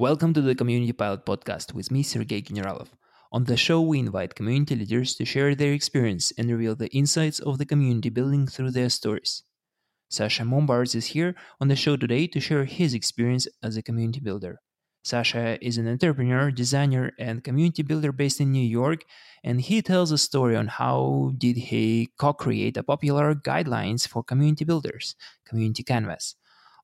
Welcome to the Community Pilot Podcast with me, Sergey Generalov. On the show, we invite community leaders to share their experience and reveal the insights of the community building through their stories. Sascha Mombartz is here on the show today to share his experience as a community builder. Sascha is an entrepreneur, designer, and community builder based in New York, and he tells a story on how did he co-create a popular guidelines for community builders, Community Canvas.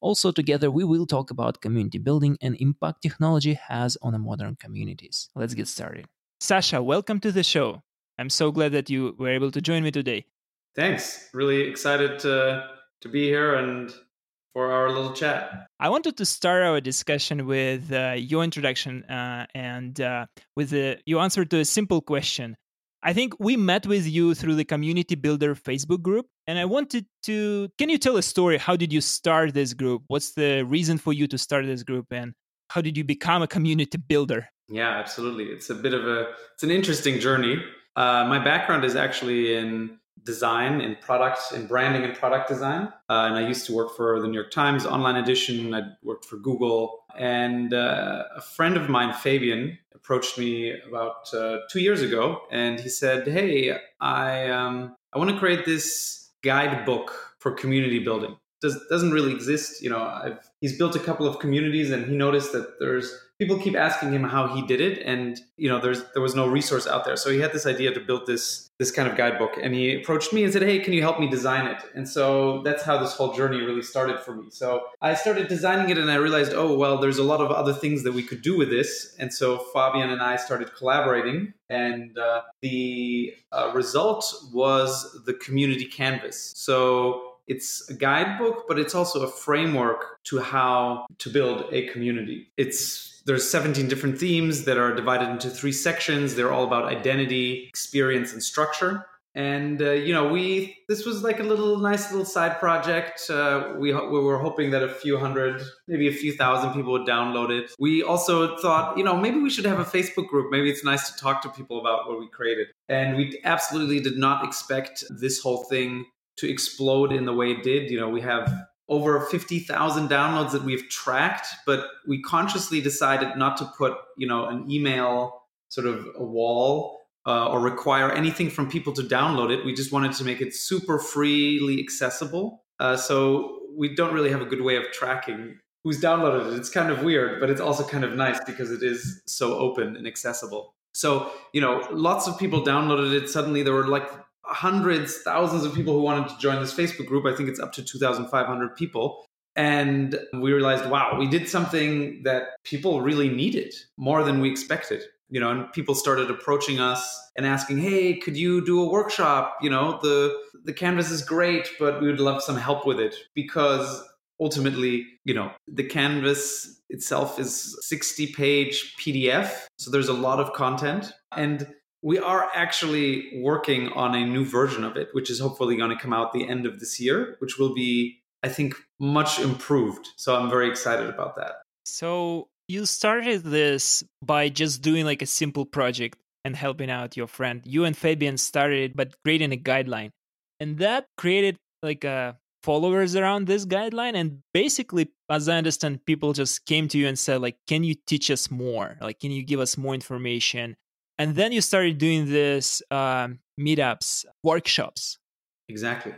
Also, together we will talk about community building and impact technology has on modern communities. Let's get started. Sascha, welcome to the show. I'm so glad that you were able to join me today. Thanks. Really excited to to be here and for our little chat. I wanted to start our discussion with uh, your introduction uh, and uh, with the, your answer to a simple question. I think we met with you through the Community Builder Facebook group, and I wanted to. Can you tell a story? How did you start this group? What's the reason for you to start this group, and how did you become a community builder? Yeah, absolutely. It's a bit of a. It's an interesting journey. Uh, my background is actually in design in product in branding and product design uh, and i used to work for the new york times online edition i worked for google and uh, a friend of mine fabian approached me about uh, two years ago and he said hey i um, i want to create this guidebook for community building. Does, doesn't really exist you know I've, he's built a couple of communities and he noticed that there's people keep asking him how he did it and you know there's there was no resource out there. So he had this idea to build this this kind of guidebook and he approached me and said hey can you help me design it? And so that's how this whole journey really started for me. So i started designing it and i realized oh well there's a lot of other things that we could do with this. And so fabian and i started collaborating and uh, the uh, result was the community canvas. So it's a guidebook but it's also a framework to how to build a community. It's there's 17 different themes that are divided into three sections. They're all about identity, experience, and structure. And uh, you know, we this was like a little nice little side project. Uh, we we were hoping that a few hundred, maybe a few thousand people would download it. We also thought, you know, maybe we should have a Facebook group. Maybe it's nice to talk to people about what we created. And we absolutely did not expect this whole thing to explode in the way it did. You know, we have over 50,000 downloads that we've tracked, but we consciously decided not to put, you know, an email sort of a wall uh, or require anything from people to download it. We just wanted to make it super freely accessible. Uh, so we don't really have a good way of tracking who's downloaded it. It's kind of weird, but it's also kind of nice because it is so open and accessible. So, you know, lots of people downloaded it. Suddenly there were like hundreds, thousands of people who wanted to join this Facebook group. I think it's up to 2,500 people. And we realized, wow, we did something that people really needed more than we expected. You know, and people started approaching us and asking, "Hey, could you do a workshop? You know, the the canvas is great, but we would love some help with it because ultimately, you know, the canvas itself is 60 page PDF, so there's a lot of content and we are actually working on a new version of it, which is hopefully going to come out the end of this year, which will be, I think, much improved. So I'm very excited about that. So you started this by just doing like a simple project and helping out your friend. You and Fabian started, it, but creating a guideline. And that created like a uh, followers around this guideline and basically as i understand people just came to you and said like can you teach us more like can you give us more information and then you started doing this um, meetups workshops. Exactly.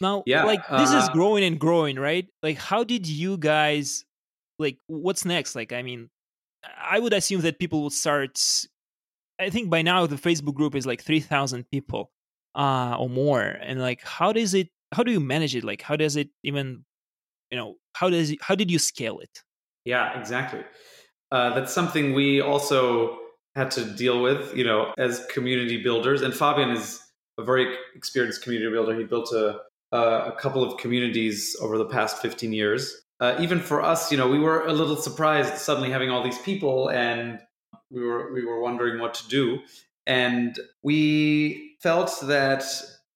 Now yeah like this uh, is growing and growing right? Like how did you guys like what's next? Like i mean i would assume that people would start i think by now the facebook group is like 3000 people uh or more. And like how does it how do you manage it? Like how does it even you know how does it, how did you scale it? Yeah exactly. Uh, that's something we also had to deal with, you know, as community builders. And Fabian is a very experienced community builder. He built a, a couple of communities over the past 15 years. Uh, even for us, you know, we were a little surprised suddenly having all these people, and we were we were wondering what to do. And we felt that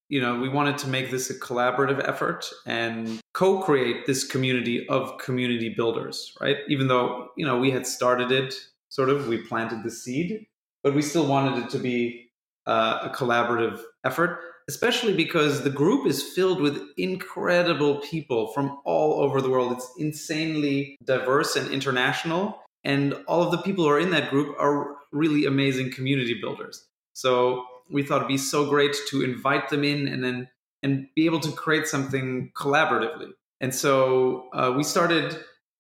you know we wanted to make this a collaborative effort and co-create this community of community builders, right? Even though you know we had started it sort of. We planted the seed, but we still wanted it to be uh, a collaborative effort, especially because the group is filled with incredible people from all over the world. It's insanely diverse and international. and all of the people who are in that group are really amazing community builders. So we thought it'd be so great to invite them in and then and be able to create something collaboratively. And so uh, we started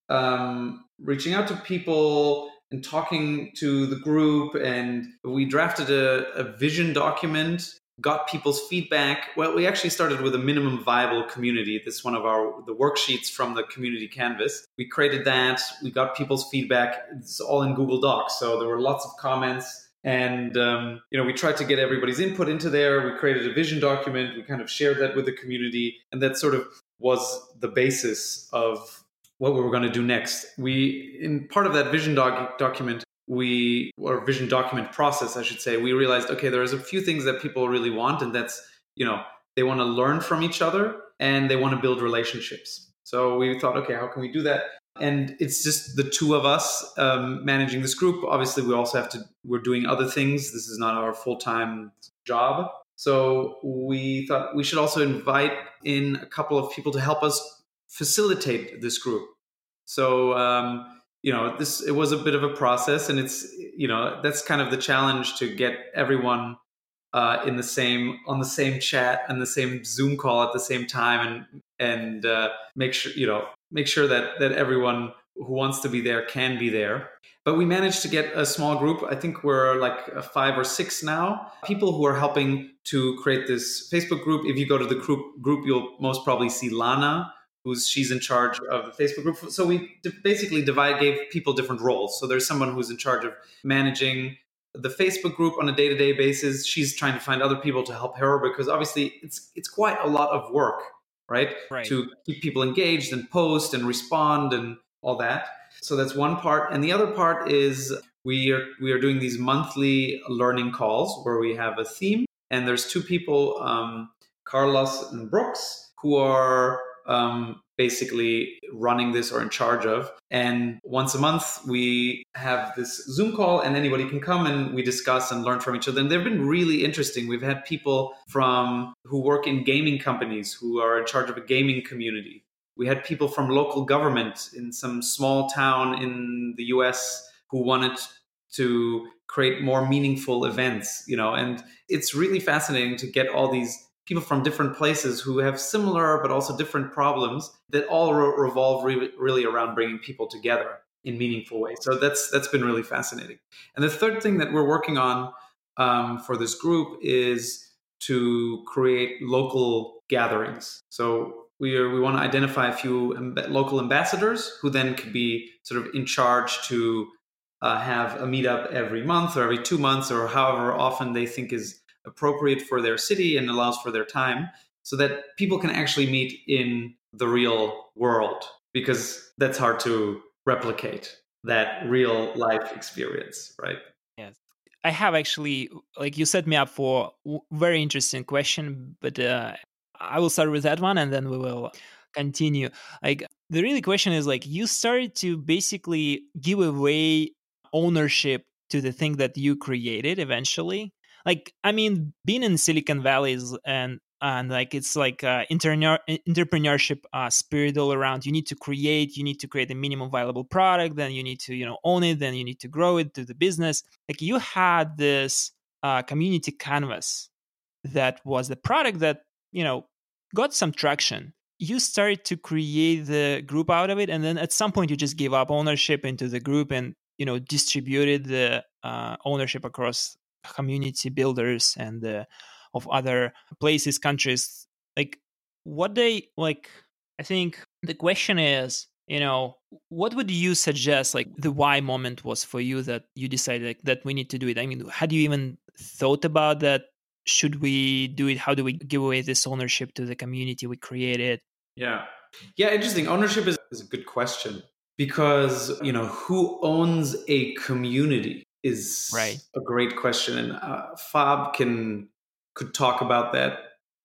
um, reaching out to people and talking to the group, and we drafted a, a vision document got people's feedback. Well we actually started with a minimum viable community. This is one of our the worksheets from the community canvas. We created that. We got people's feedback. It's all in google docs so there were lots of comments. And um, you know we tried to get everybody's input into there. We created a vision document. We kind of shared that with the community. And that sort of was the basis of what we were going to do next. We in part of that vision doc- document we or vision document process i should say we realized okay there's a few things that people really want and that's you know they want to learn from each other and they want to build relationships. So we thought okay how can we do that? And it's just the two of us um, managing this group. Obviously we also have to we're doing other things. This is not our full-time job. So we thought we should also invite in a couple of people to help us facilitate this group. So um, you know this it was a bit of a process and it's you know that's kind of the challenge to get everyone uh, in the same on the same chat and the same zoom call at the same time and and uh, make sure you know make sure that that everyone who wants to be there can be there. But we managed to get a small group. I think we're like five or six now. People who are helping to create this facebook group if you go to the group group you'll most probably see lana who's she's in charge of the Facebook group. So we basically divide gave people different roles. So there's someone who's in charge of managing the Facebook group on a day-to-day basis. She's trying to find other people to help her because obviously it's it's quite a lot of work, right? right. To keep people engaged and post and respond and all that. So that's one part, and the other part is we are we are doing these monthly learning calls where we have a theme, and there's two people, um, Carlos and Brooks, who are um, basically running this or in charge of. And once a month, we have this Zoom call, and anybody can come and we discuss and learn from each other. And they've been really interesting. We've had people from who work in gaming companies who are in charge of a gaming community. We had people from local government in some small town in the US who wanted to create more meaningful events, you know, and it's really fascinating to get all these people from different places who have similar but also different problems that all re- revolve re- really around bringing people together in meaningful ways. So that's that's been really fascinating. And the third thing that we're working on um, for this group is to create local gatherings. So we are, we want to identify a few amb- local ambassadors who then could be sort of in charge to uh, have a meetup every month or every two months or however often they think is appropriate for their city and allows for their time so that people can actually meet in the real world because that's hard to replicate that real life experience right? Yes. I have actually like you set me up for very interesting question but uh, i will start with that one and then we will continue. Like the really question is like you started to basically give away ownership to the thing that you created eventually like i mean being in silicon valley is and and like it's like uh, entrepreneurship uh, spirit all around. You need to create you need to create a minimum viable product then you need to you know own it then you need to grow it to the business. Like you had this uh, community canvas that was the product that you know got some traction. You started to create the group out of it and then at some point you just gave up ownership into the group and you know distributed the uh, ownership across community builders and uh, of other places countries like what they like i think the question is you know what would you suggest like the why moment was for you that you decided like, that we need to do it? I mean had you even thought about that? Should we do it? How do we give away this ownership to the community we created? Yeah. Yeah interesting. Ownership is, is a good question because you know who owns a community is right. a great question, and uh, Fab can could talk about that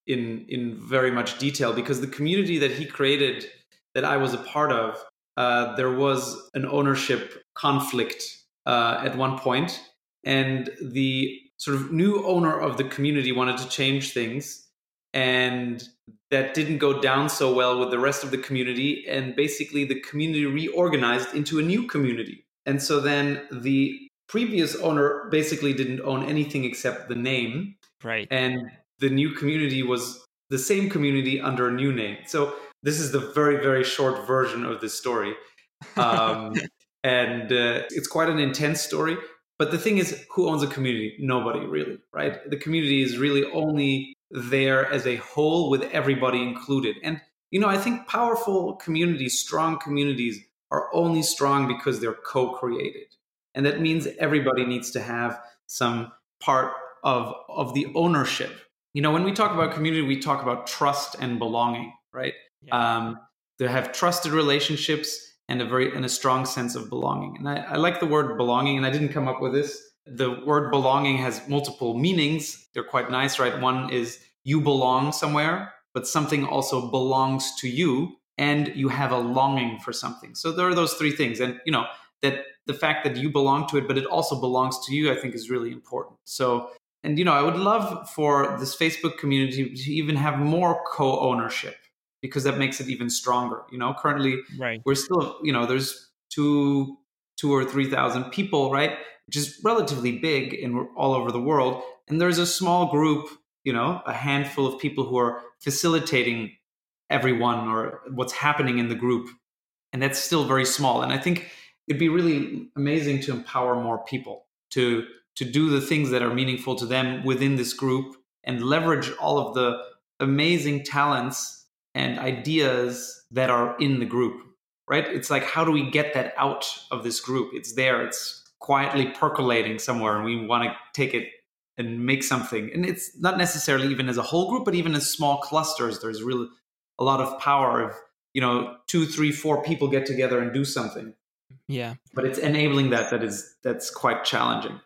in in very much detail because the community that he created that I was a part of, uh, there was an ownership conflict uh, at one point, and the sort of new owner of the community wanted to change things, and that didn't go down so well with the rest of the community, and basically the community reorganized into a new community And so then the previous owner basically didn't own anything except the name. Right. And the new community was the same community under a new name. So this is the very, very short version of this story. Um, and uh, it's quite an intense story. But the thing is, who owns a community? Nobody really, right? The community is really only there as a whole with everybody included. And, you know, I think powerful communities, strong communities, are only strong because they're co created. And that means everybody needs to have some part of, of the ownership. You know, when we talk about community, we talk about trust and belonging, right? Yeah. Um, they have trusted relationships and a very and a strong sense of belonging. And I, I like the word belonging, and I didn't come up with this. The word belonging has multiple meanings. They're quite nice, right? One is you belong somewhere, but something also belongs to you, and you have a longing for something. So there are those three things, and you know that the fact that you belong to it, but it also belongs to you, I think is really important. So and you know, I would love for this Facebook community to even have more co-ownership because that makes it even stronger. You know, currently right. we're still, you know, there's two two or three thousand people, right? Which is relatively big and we're all over the world. And there's a small group, you know, a handful of people who are facilitating everyone or what's happening in the group. And that's still very small. And I think it'd be really amazing to empower more people to to do the things that are meaningful to them within this group and leverage all of the amazing talents and ideas that are in the group, right? It's like, how do we get that out of this group? It's there, it's quietly percolating somewhere, and we want to take it and make something. And it's not necessarily even as a whole group, but even as small clusters, there's really a lot of power if, you know, two, three, four people get together and do something. Yeah. But it's enabling that that is that's quite challenging.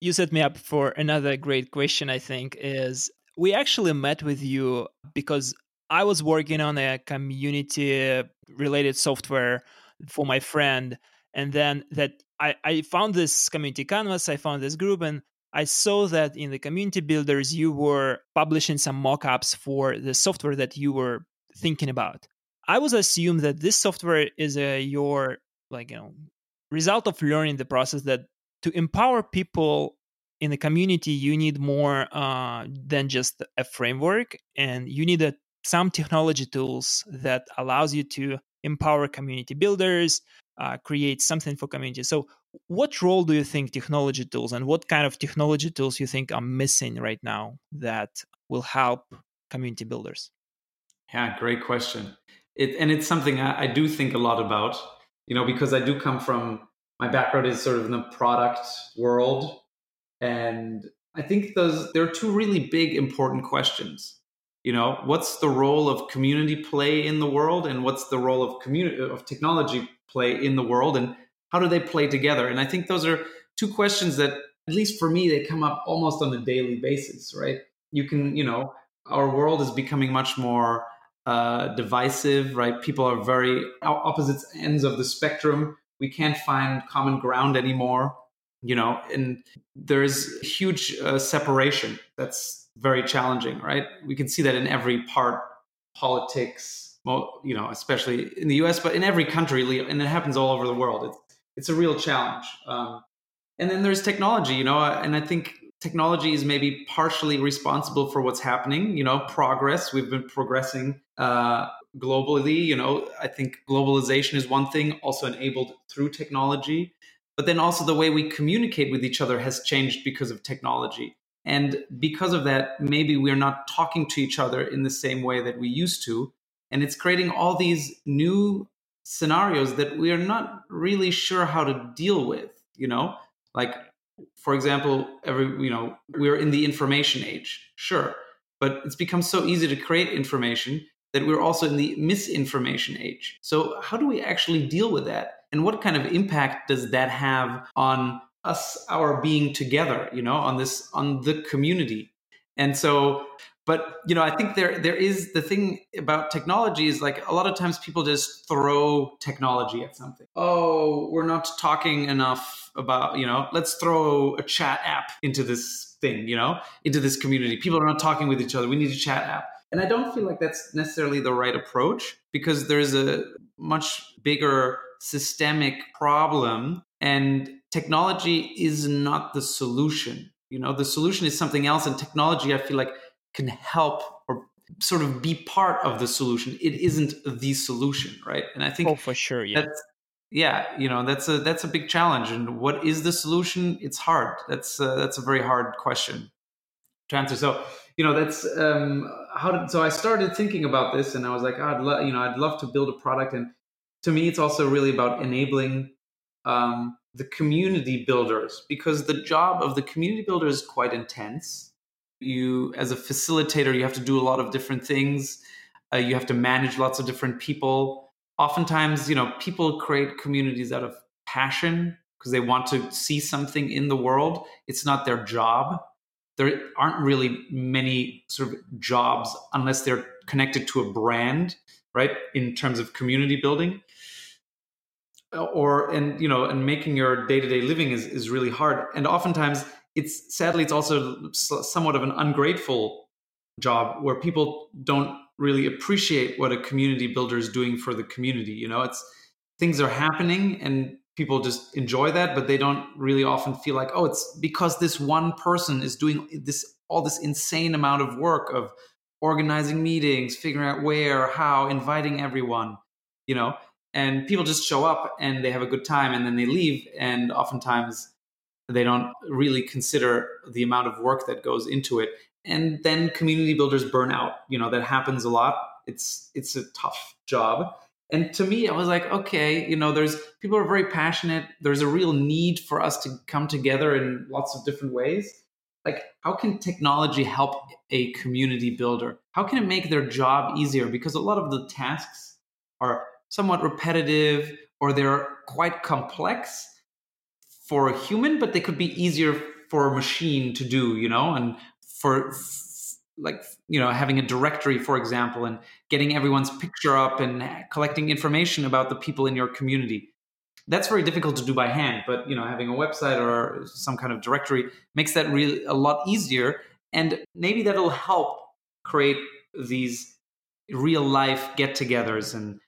You set me up for another great question, I think, is we actually met with you because I was working on a community related software for my friend. And then that I, I found this community canvas, I found this group, and I saw that in the community builders, you were publishing some mockups for the software that you were thinking about. I was assumed that this software is a your like you know result of learning the process that to empower people in the community you need more uh, than just a framework and you need a some technology tools that allows you to empower community builders uh, create something for community. So what role do you think technology tools and what kind of technology tools you think are missing right now that will help community builders? Yeah great question. It, and it's something I, I do think a lot about you know because i do come from my background is sort of in the product world. And i think those there are two really big important questions. You know what's the role of community play in the world and what's the role of community of technology play in the world and how do they play together? And i think those are two questions that at least for me they come up almost on a daily basis right? You can you know our world is becoming much more uh, divisive right people are very opposite ends of the spectrum we can't find common ground anymore you know and there's huge uh, separation that's very challenging, right? We can see that in every part, politics, you know, especially in the U.S., but in every country, and it happens all over the world. It's it's a real challenge. Um, and then there's technology, you know, and I think technology is maybe partially responsible for what's happening. You know, progress. We've been progressing uh, globally. You know, I think globalization is one thing, also enabled through technology. But then also the way we communicate with each other has changed because of technology. And because of that, maybe we're not talking to each other in the same way that we used to. And it's creating all these new scenarios that we are not really sure how to deal with, you know? Like, for example, every, you know, we're in the information age, sure. But it's become so easy to create information that we're also in the misinformation age. So, how do we actually deal with that? And what kind of impact does that have on us our being together you know on this on the community and so but you know i think there there is the thing about technology is like a lot of times people just throw technology at something. Oh we're not talking enough about you know let's throw a chat app into this thing you know into this community. People are not talking with each other. We need a chat app. And i don't feel like that's necessarily the right approach because there's a much bigger systemic problem and technology is not the solution. You know the solution is something else and technology i feel like can help or sort of be part of the solution. It isn't the solution right? And i think oh for sure yeah. that's yeah you know that's a that's a big challenge. And what is the solution? It's hard. That's uh, that's a very hard question to answer. So you know that's um how did so i started thinking about this and i was like oh, i'd love you know i'd love to build a product. And to me it's also really about enabling um, the community builders because the job of the community builder is quite intense you as a facilitator you have to do a lot of different things uh, you have to manage lots of different people oftentimes, you know, people create communities out of passion because they want to see something in the world. It's not their job. There aren't really many sort of jobs unless they're connected to a brand, right? In terms of community building. Or and you know, and making your day-to-day living is, is really hard. And oftentimes it's sadly it's also somewhat of an ungrateful job where people don't really appreciate what a community builder is doing for the community. You know, it's things are happening and people just enjoy that, but they don't really often feel like, oh, it's because this one person is doing this all this insane amount of work of organizing meetings, figuring out where, how, inviting everyone, you know, and people just show up and they have a good time and then they leave. And oftentimes they don't really consider the amount of work that goes into it. And then community builders burn out. You know that happens a lot. It's it's a tough job. And to me i was like okay you know there's people are very passionate. There's a real need for us to come together in lots of different ways. Like how can technology help a community builder? How can it make their job easier? Because a lot of the tasks are somewhat repetitive or they're quite complex for a human but they could be easier for a machine to do you know and for like you know having a directory for example and getting everyone's picture up and collecting information about the people in your community. That's very difficult to do by hand but you know having a website or some kind of directory makes that really a lot easier and maybe that'll help create these real life get-togethers and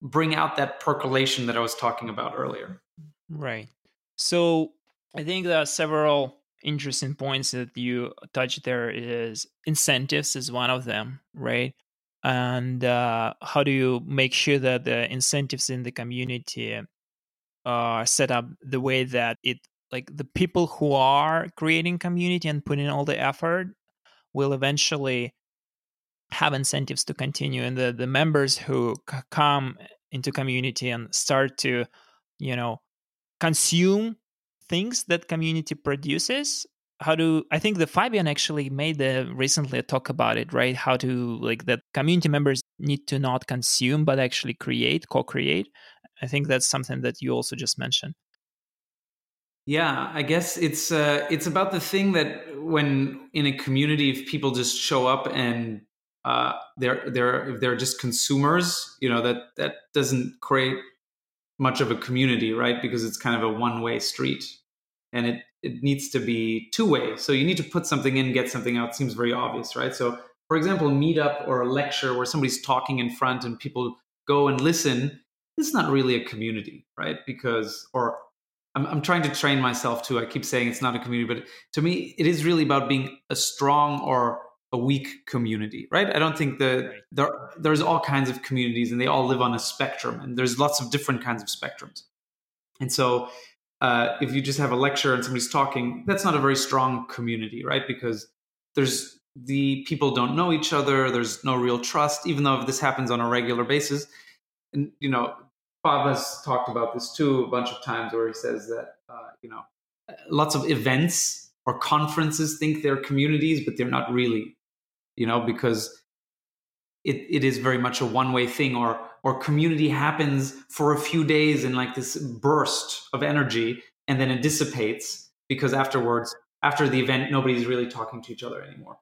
bring out that percolation that i was talking about earlier. Right so i think there are several interesting points that you touched there is incentives is one of them, right? And uh, how do you make sure that the incentives in the community are set up the way that it like the people who are creating community and putting all the effort will eventually have incentives to continue and the, the members who c- come into community and start to you know consume things that community produces how to i think the fabian actually made the recently a talk about it right? How to like that community members need to not consume but actually create co-create. I think that's something that you also just mentioned. Yeah i guess it's uh it's about the thing that when in a community if people just show up and uh they're they're if they're just consumers you know that that doesn't create much of a community right because it's kind of a one way street and it it needs to be two way. So you need to put something in, get something out. Seems very obvious, right? So, for example, meetup or a lecture where somebody's talking in front and people go and listen. It's not really a community, right? Because, or I'm, I'm trying to train myself to. I keep saying it's not a community, but to me, it is really about being a strong or a weak community, right? I don't think that right. there there's all kinds of communities and they all live on a spectrum, and there's lots of different kinds of spectrums. And so uh, if you just have a lecture and somebody's talking, that's not a very strong community, right? Because there's the people don't know each other. There's no real trust, even though if this happens on a regular basis. And you know, Bob has talked about this too a bunch of times, where he says that uh, you know, lots of events or conferences think they're communities, but they're not really. You know, because it, it is very much a one way thing, or or community happens for a few days in like this burst of energy and then it dissipates because afterwards after the event nobody's really talking to each other anymore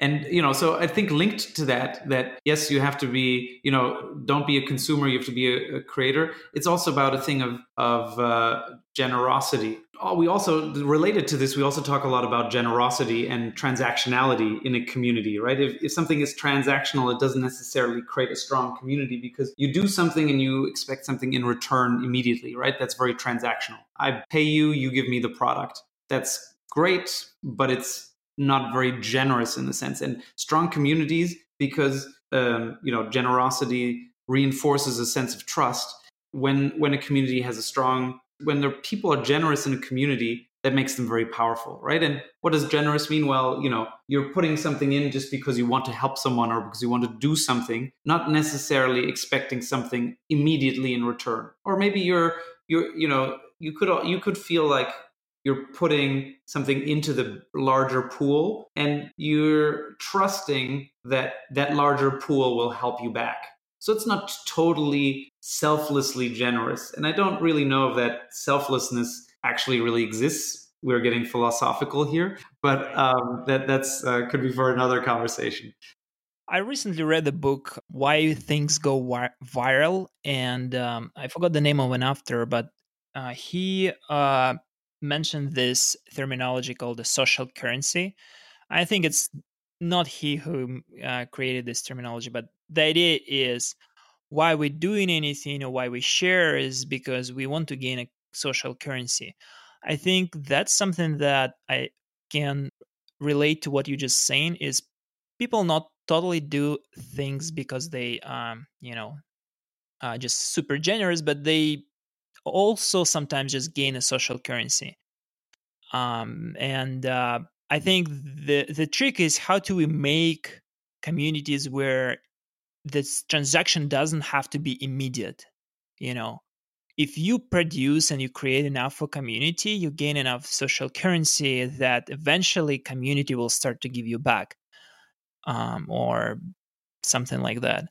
and you know so i think linked to that that yes you have to be you know don't be a consumer you have to be a, a creator. It's also about a thing of of uh, generosity. Uh, we also related to this we also talk a lot about generosity and transactionality in a community right? If, if something is transactional it doesn't necessarily create a strong community because you do something and you expect something in return immediately right? That's very transactional. I pay you you give me the product. That's great but it's not very generous in the sense. And strong communities because um, you know generosity reinforces a sense of trust. When when a community has a strong when the people are generous in a community that makes them very powerful right? And what does generous mean? Well you know you're putting something in just because you want to help someone or because you want to do something not necessarily expecting something immediately in return. Or maybe you're you're you know you could you could feel like you're putting something into the larger pool and you're trusting that that larger pool will help you back so it's not totally selflessly generous. And I don't really know if that selflessness actually really exists. We're getting philosophical here, but um, that that's uh, could be for another conversation. I recently read the book "Why Things Go Viral," and um, I forgot the name of an author, but uh, he uh, mentioned this terminology called the social currency. I think it's not he who uh, created this terminology, but the idea is why we're doing anything or why we share is because we want to gain a social currency. I think that's something that I can relate to what you just saying is people not totally do things because they um you know uh, just super generous but they also sometimes just gain a social currency um and uh I think the the trick is how do we make communities where this transaction doesn't have to be immediate. You know, if you produce and you create enough for community, you gain enough social currency that eventually community will start to give you back, um, or something like that.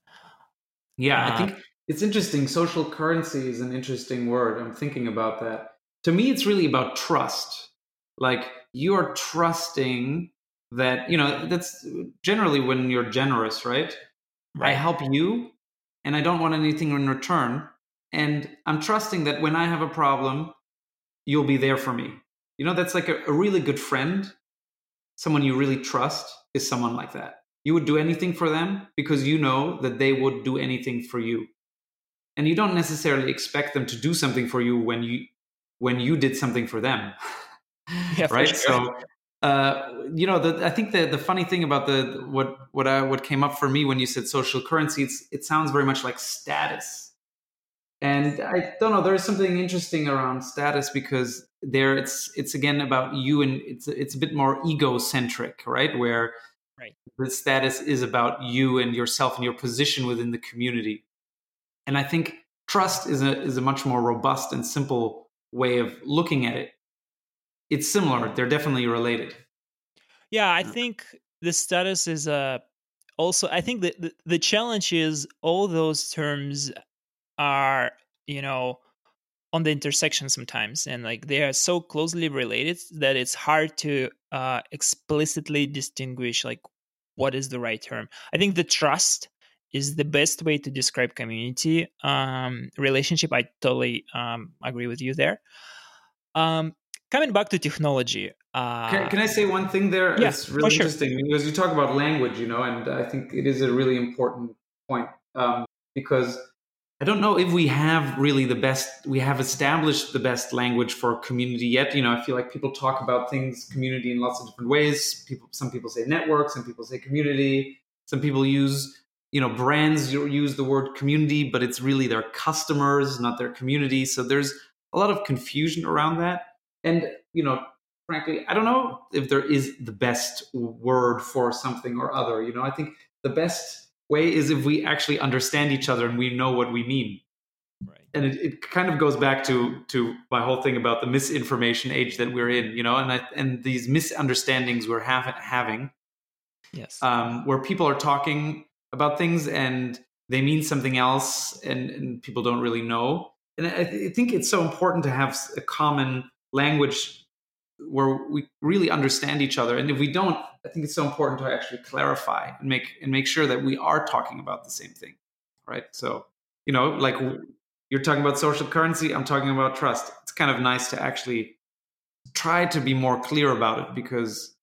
Yeah, uh, I think it's interesting. Social currency is an interesting word. I'm thinking about that. To me, it's really about trust. Like you are trusting that you know that's generally when you're generous right? right i help you and i don't want anything in return and i'm trusting that when i have a problem you'll be there for me you know that's like a, a really good friend someone you really trust is someone like that you would do anything for them because you know that they would do anything for you and you don't necessarily expect them to do something for you when you when you did something for them yeah, right? Sure. So, uh, you know, the, I think the the funny thing about the what what I, what came up for me when you said social currency, it's, it sounds very much like status, and I don't know. There is something interesting around status because there it's it's again about you and it's it's a bit more egocentric, right? Where right. the status is about you and yourself and your position within the community, and I think trust is a is a much more robust and simple way of looking at it it's similar. They're definitely related. Yeah, I think the status is uh, also. I think that the, the challenge is all those terms are you know on the intersection sometimes and like they are so closely related that it's hard to uh, explicitly distinguish like what is the right term i think the trust is the best way to describe community um, relationship i totally um, agree with you there um, coming back to technology. Uh, can, can, I say one thing there? Yeah, it's really sure. interesting because you talk about language, you know, and I think it is a really important point um, because I don't know if we have really the best, we have established the best language for community yet. You know, I feel like people talk about things, community in lots of different ways. People, some people say network, some people say community, some people use you know brands use the word community but it's really their customers not their community so there's a lot of confusion around that and, you know, frankly, I don't know if there is the best word for something or other. You know, I think the best way is if we actually understand each other and we know what we mean. Right. And it, it kind of goes back to to my whole thing about the misinformation age that we're in, you know, and I, and these misunderstandings we're have, having, yes, um, where people are talking about things and they mean something else, and, and people don't really know. And I, I think it's so important to have a common language where we really understand each other and if we don't i think it's so important to actually clarify and make and make sure that we are talking about the same thing right so you know like you're talking about social currency i'm talking about trust it's kind of nice to actually try to be more clear about it because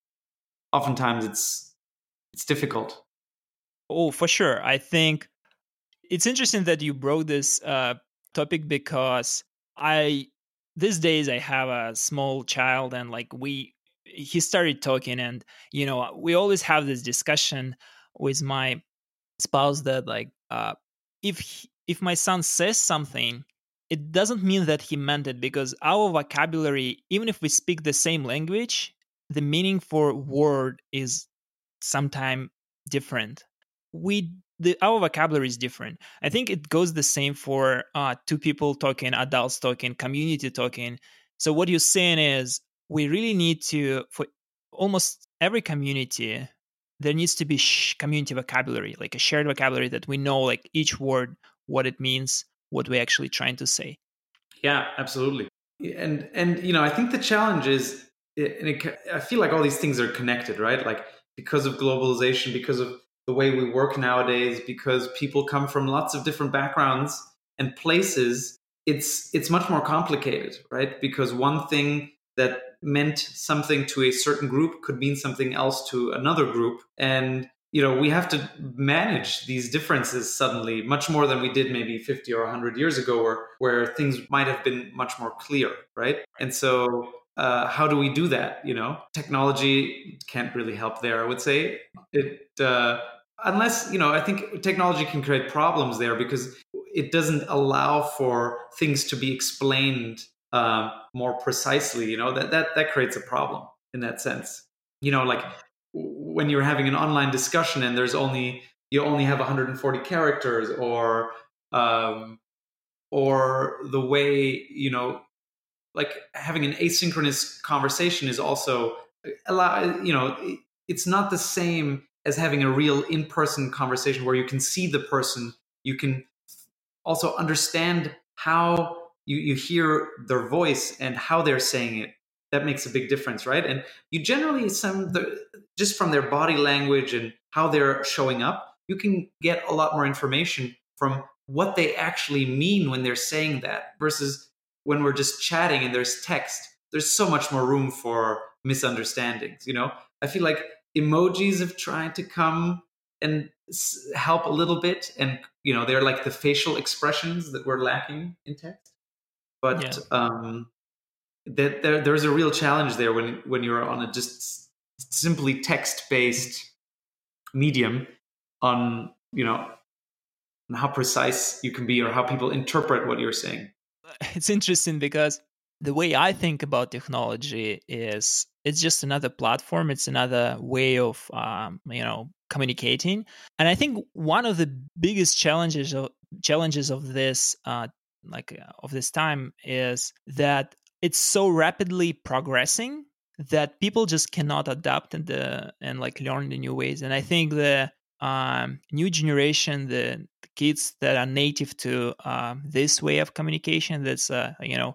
oftentimes it's it's difficult. Oh, for sure. I think it's interesting that you brought this uh, topic because I these days I have a small child and like we he started talking and you know we always have this discussion with my spouse that like uh, if he, if my son says something it doesn't mean that he meant it because our vocabulary even if we speak the same language the meaning for word is sometime different we the our vocabulary is different. I think it goes the same for uh, two people talking adults talking community talking. So what you're saying is we really need to for almost every community there needs to be sh- community vocabulary like a shared vocabulary that we know like each word what it means what we're actually trying to say. Yeah absolutely. And and you know i think the challenge is and it, i feel like all these things are connected right? Like because of globalization because of the way we work nowadays because people come from lots of different backgrounds and places it's it's much more complicated right? Because one thing that meant something to a certain group could mean something else to another group. And you know we have to manage these differences suddenly much more than we did maybe 50 or 100 years ago where where things might have been much more clear right? And so uh, how do we do that you know? Technology can't really help there i would say. It uh, unless you know i think technology can create problems there because it doesn't allow for things to be explained uh, more precisely you know? That that that creates a problem in that sense. You know like when you're having an online discussion and there's only you only have 140 characters or um, or the way you know like having an asynchronous conversation is also a lot, you know it's not the same as having a real in-person conversation where you can see the person. You can also understand how you, you hear their voice and how they're saying it. That makes a big difference right? And you generally some the, just from their body language and how they're showing up you can get a lot more information from what they actually mean when they're saying that versus when we're just chatting and there's text there's so much more room for misunderstandings you know? I feel like emojis have tried to come and help a little bit and you know they're like the facial expressions that we're lacking in text. But yeah. um that there, there's a real challenge there when when you're on a just simply text based medium on you know how precise you can be or how people interpret what you're saying it's interesting because the way I think about technology is it's just another platform. It's another way of um, you know communicating. And I think one of the biggest challenges of challenges of this uh, like uh, of this time is that it's so rapidly progressing that people just cannot adapt and the and like learn the new ways. And I think the um, new generation, the, the, kids that are native to uh, this way of communication, that's uh, you know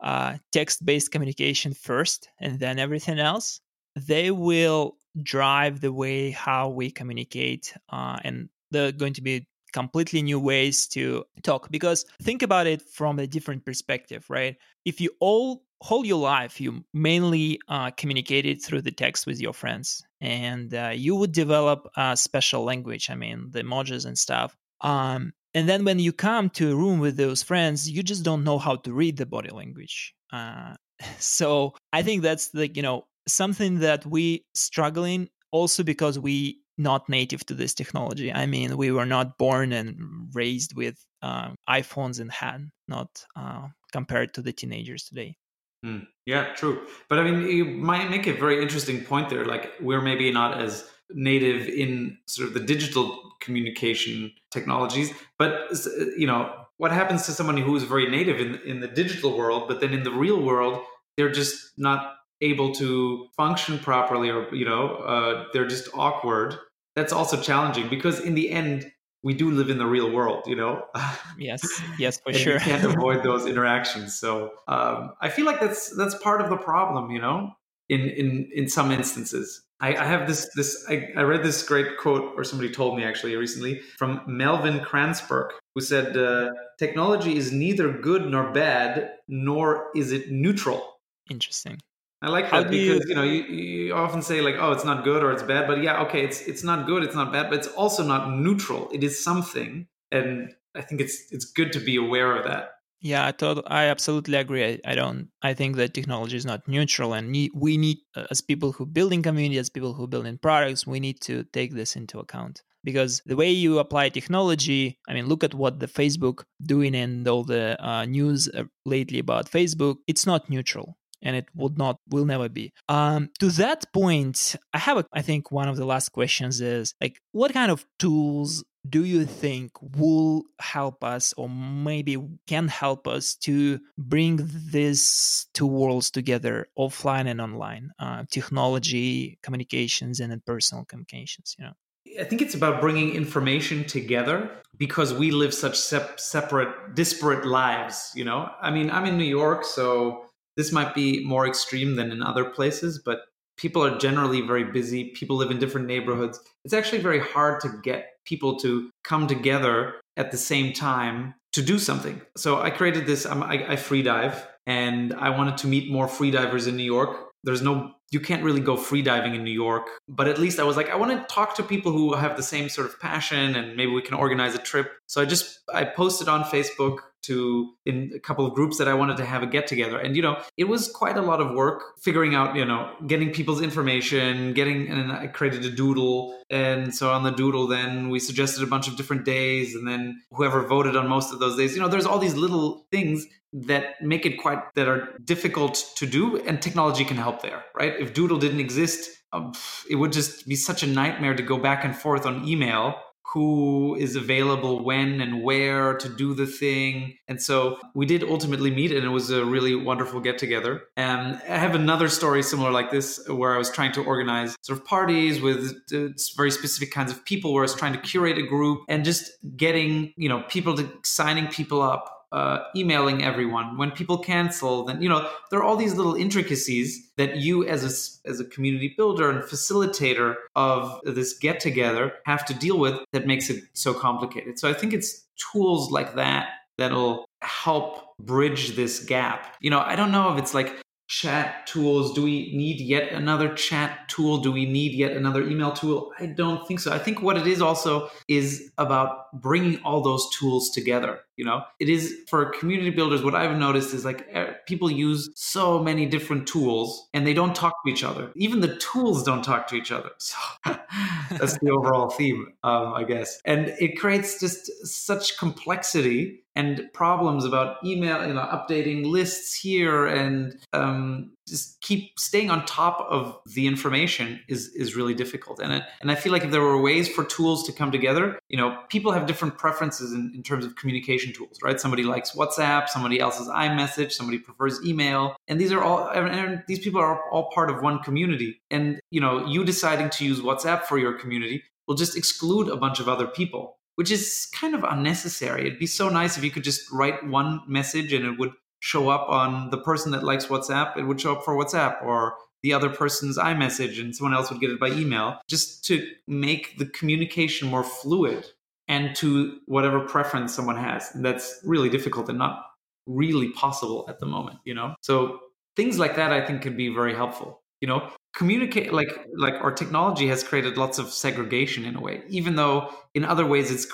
uh, text-based communication first, and then everything else, they will drive the way how we communicate, uh, and they're going to be completely new ways to talk. Because think about it from a different perspective, right? If you all whole your life you mainly uh, communicated through the text with your friends and uh, you would develop a special language i mean the emojis and stuff um, and then when you come to a room with those friends you just don't know how to read the body language uh, so i think that's like you know something that we struggling also because we not native to this technology i mean we were not born and raised with uh, iphones in hand not uh, compared to the teenagers today Mm, yeah, true. But I mean, you might make a very interesting point there. Like, we're maybe not as native in sort of the digital communication technologies, but you know, what happens to somebody who is very native in in the digital world, but then in the real world, they're just not able to function properly, or you know, uh, they're just awkward. That's also challenging because in the end, we do live in the real world, you know. yes, yes, for sure. You can't avoid those interactions. So um, I feel like that's that's part of the problem, you know. In in in some instances, I, I have this this I, I, read this great quote, or somebody told me actually recently from Melvin Kranzberg, who said, uh, "Technology is neither good nor bad, nor is it neutral." Interesting. I like that because you- you know you, you often say like oh it's not good or it's bad, but yeah okay it's it's not good it's not bad, but it's also not neutral. It is something, and I think it's it's good to be aware of that. Yeah, I thought I absolutely agree. I, I don't. I think that technology is not neutral, and ne- we need, uh, as people who build in community, as people who build in products, we need to take this into account because the way you apply technology. I mean, look at what the Facebook doing and all the uh, news uh, lately about Facebook. It's not neutral. And it would not, will never be. Um, to that point, I have, a, I think, one of the last questions is like, what kind of tools do you think will help us or maybe can help us to bring these two worlds together offline and online uh, technology communications and personal communications you know I think it's about bringing information together because we live such sep- separate, disparate lives. You know, I mean, I'm in New York, so this might be more extreme than in other places, but people are generally very busy. People live in different neighborhoods. It's actually very hard to get people to come together at the same time to do something. So I created this. I'm, I, I free dive, and I wanted to meet more free divers in New York. There's no you can't really go free diving in New York. But at least I was like, I want to talk to people who have the same sort of passion and maybe we can organize a trip. So I just I posted on Facebook to in a couple of groups that I wanted to have a get together. And you know, it was quite a lot of work figuring out, you know, getting people's information, getting and I created a doodle. And so on the doodle then we suggested a bunch of different days and then whoever voted on most of those days, you know, there's all these little things that make it quite that are difficult to do and technology can help there right if doodle didn't exist um, it would just be such a nightmare to go back and forth on email who is available when and where to do the thing. And so we did ultimately meet and it was a really wonderful get together and i have another story similar like this where i was trying to organize sort of parties with uh, very specific kinds of people where i was trying to curate a group and just getting you know people to signing people up uh, emailing everyone. When people cancel then you know there are all these little intricacies that you as a as a community builder and facilitator of this get together have to deal with that makes it so complicated. So i think it's tools like that that'll help bridge this gap. You know i don't know if it's like chat tools. Do we need yet another chat tool? Do we need yet another email tool? I don't think so. I think what it is also is about bringing all those tools together you know? It is for community builders what i've noticed is like people use so many different tools and they don't talk to each other. Even the tools don't talk to each other. So that's the overall theme um, i guess. And it creates just such complexity and problems about email, you know, updating lists here and um, just keep staying on top of the information is is really difficult. And it, and I feel like if there were ways for tools to come together, you know, people have different preferences in, in terms of communication tools, right? Somebody likes WhatsApp, somebody else's iMessage, somebody prefers email, and these are all and these people are all part of one community. And you know, you deciding to use WhatsApp for your community will just exclude a bunch of other people which is kind of unnecessary. It'd be so nice if you could just write one message and it would show up on the person that likes WhatsApp, it would show up for WhatsApp or the other person's iMessage and someone else would get it by email, just to make the communication more fluid and to whatever preference someone has. And that's really difficult and not really possible at the moment, you know? So things like that I think could be very helpful. You know, communicate like like our technology has created lots of segregation in a way even though in other ways it's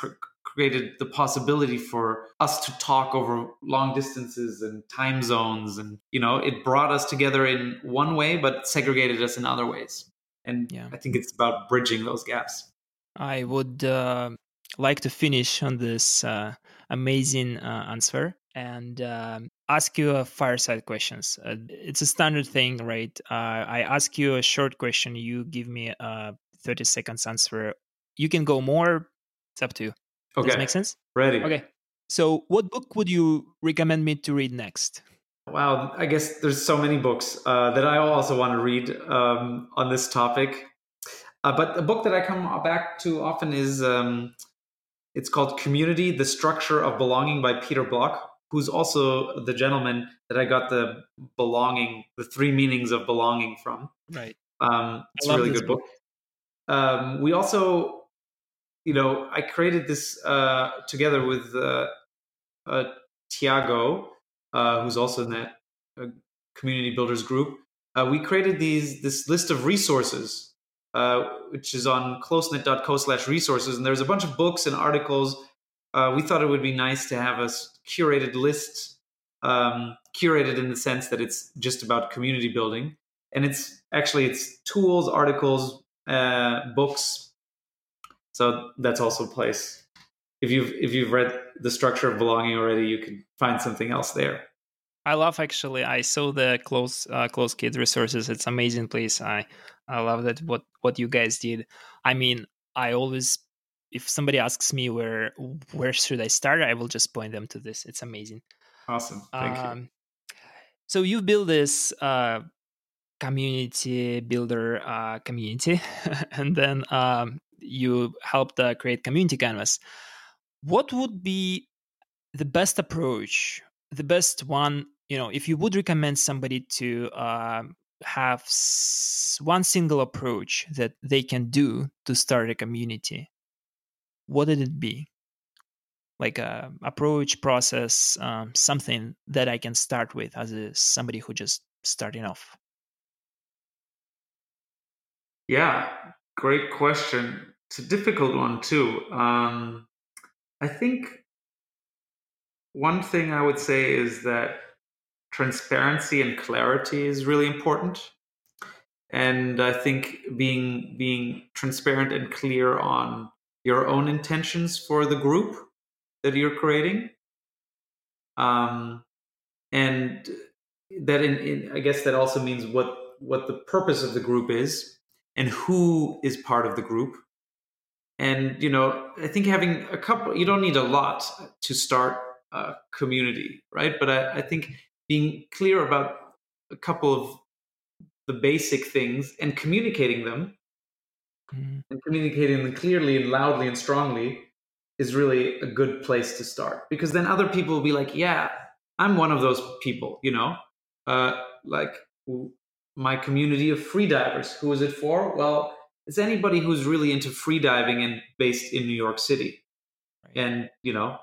created the possibility for us to talk over long distances and time zones and you know it brought us together in one way but segregated us in other ways and Yeah. i think it's about bridging those gaps I would uh, like to finish on this uh, amazing uh, answer and um ask you a fireside questions. Uh, it's a standard thing, right? Uh, I ask you a short question, you give me a 30 seconds answer. You can go more. It's up to you. Does okay that make sense? ready Okay. So, what book would you recommend me to read next? Wow, I guess there's so many books uh, that I also want to read um, on this topic. Uh, but a book that I come back to often is um, it's called Community: The Structure of Belonging by Peter Block, who's also the gentleman that I got the belonging, the three meanings of belonging from. Right. Um, it's a really good book. Um, we also, you know, I created this uh, together with uh, uh, Tiago, uh, who's also in that uh, community builders group. uh, we created these this list of resources, which is on closeknit.co slash resources. And there's a bunch of books and articles. We thought it would be nice to have a curated list, um, curated in the sense that it's just about community building. And it's actually it's tools, articles, books. So that's also a place. If you've if you've read the structure of belonging already, you can find something else there. I love actually. I saw the close uh, close kid resources. It's amazing place. I I love that what what you guys did. I mean, I always if somebody asks me where where should I start, I will just point them to this. It's amazing. Awesome. Thank um, you. So you build this uh, community builder uh, community, and then um, you helped uh, create community canvas. What would be the best approach, the best one you know if you would recommend somebody to uh, have s- one single approach that they can do to start a community what would it be? Like a approach process um, something that i can start with as a, somebody who just starting off? Yeah great question it's a difficult one too um, i think one thing i would say is that transparency and clarity is really important. And i think being being transparent and clear on your own intentions for the group that you're creating um, and that in, in i guess that also means what what the purpose of the group is and who is part of the group and you know i think having a couple you don't need a lot to start a community right? But i, I think being clear about a couple of the basic things and communicating them mm-hmm. and communicating them clearly and loudly and strongly is really a good place to start. Because then other people will be like yeah i'm one of those people you know? Uh, like my community of freedivers who is it for? Well it's anybody who's really into freediving and based in new york city right. and you know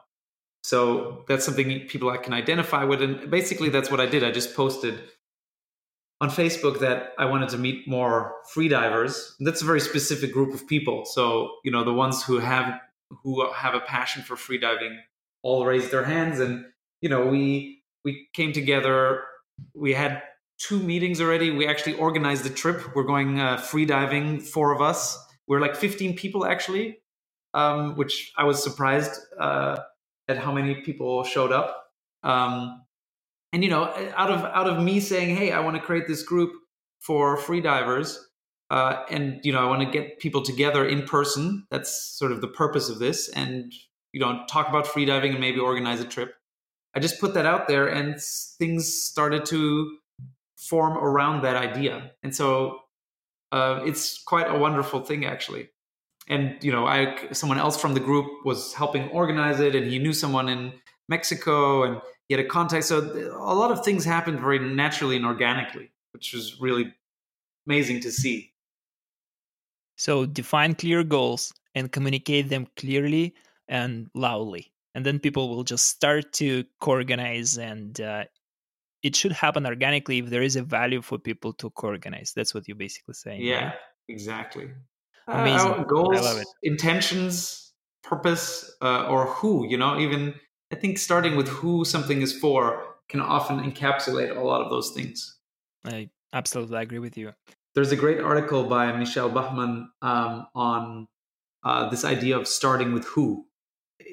so that's something people I can identify with. And basically, that's what I did. I just posted on Facebook that I wanted to meet more freedivers. That's a very specific group of people. So, you know, the ones who have who have a passion for freediving all raised their hands and you know, we we came together, we had two meetings already. We actually organized the trip. We're going uh, freediving, four of us. We're like 15 people actually, um, which I was surprised. Uh, at how many people showed up. Um, and you know, out of out of me saying, "Hey, I want to create this group for freedivers," uh, and you know, I want to get people together in person. That's sort of the purpose of this, and you know, talk about freediving and maybe organize a trip. I just put that out there, and things started to form around that idea, and so uh, it's quite a wonderful thing, actually. And you know i someone else from the group was helping organize it and he knew someone in mexico and he had a contact. So a lot of things happened very naturally and organically which was really amazing to see. So define clear goals and communicate them clearly and loudly. And then people will just start to co-organize and uh, it should happen organically if there is a value for people to co-organize that's what you're basically saying yeah right? exactly Amazing. Uh, goals, I love it. intentions, purpose, uh, or who, you know, even I think starting with who something is for can often encapsulate a lot of those things. I absolutely agree with you. There's a great article by Michelle Bachmann um, on uh, this idea of starting with who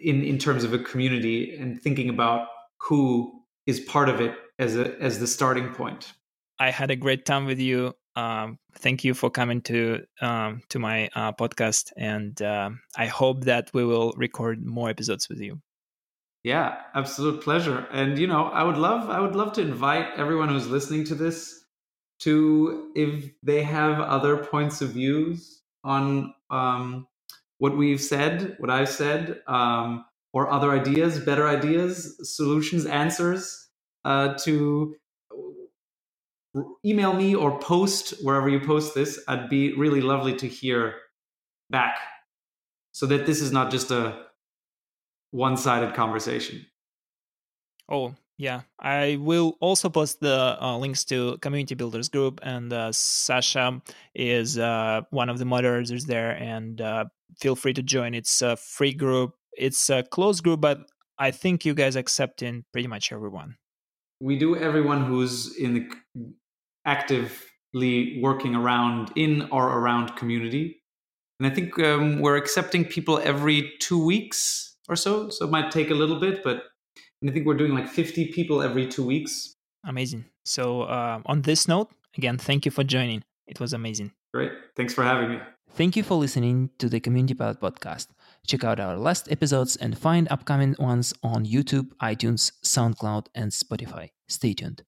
in, in terms of a community and thinking about who is part of it as a as the starting point. I had a great time with you um, thank you for coming to um, to my uh, podcast, and uh, I hope that we will record more episodes with you. Yeah, absolute pleasure. And you know, I would love I would love to invite everyone who's listening to this to if they have other points of views on um, what we've said, what I've said, um, or other ideas, better ideas, solutions, answers uh, to email me or post wherever you post this. I'd be really lovely to hear back so that this is not just a one sided conversation. Oh, Yeah, I will also post the uh, links to Community Builders Group, and uh, Sascha is uh, one of the moderators there. And uh, feel free to join. It's a free group. It's a closed group, but I think you guys accept in pretty much everyone. We do everyone who's in the actively working around in or around community, and I think um, we're accepting people every two weeks or so. So it might take a little bit, but and I think we're doing like 50 people every two weeks. Amazing. So, uh, on this note, again, thank you for joining. It was amazing. Great. Thanks for having me. Thank you for listening to the Community Pilot podcast. Check out our last episodes and find upcoming ones on YouTube, iTunes, SoundCloud, and Spotify. Stay tuned.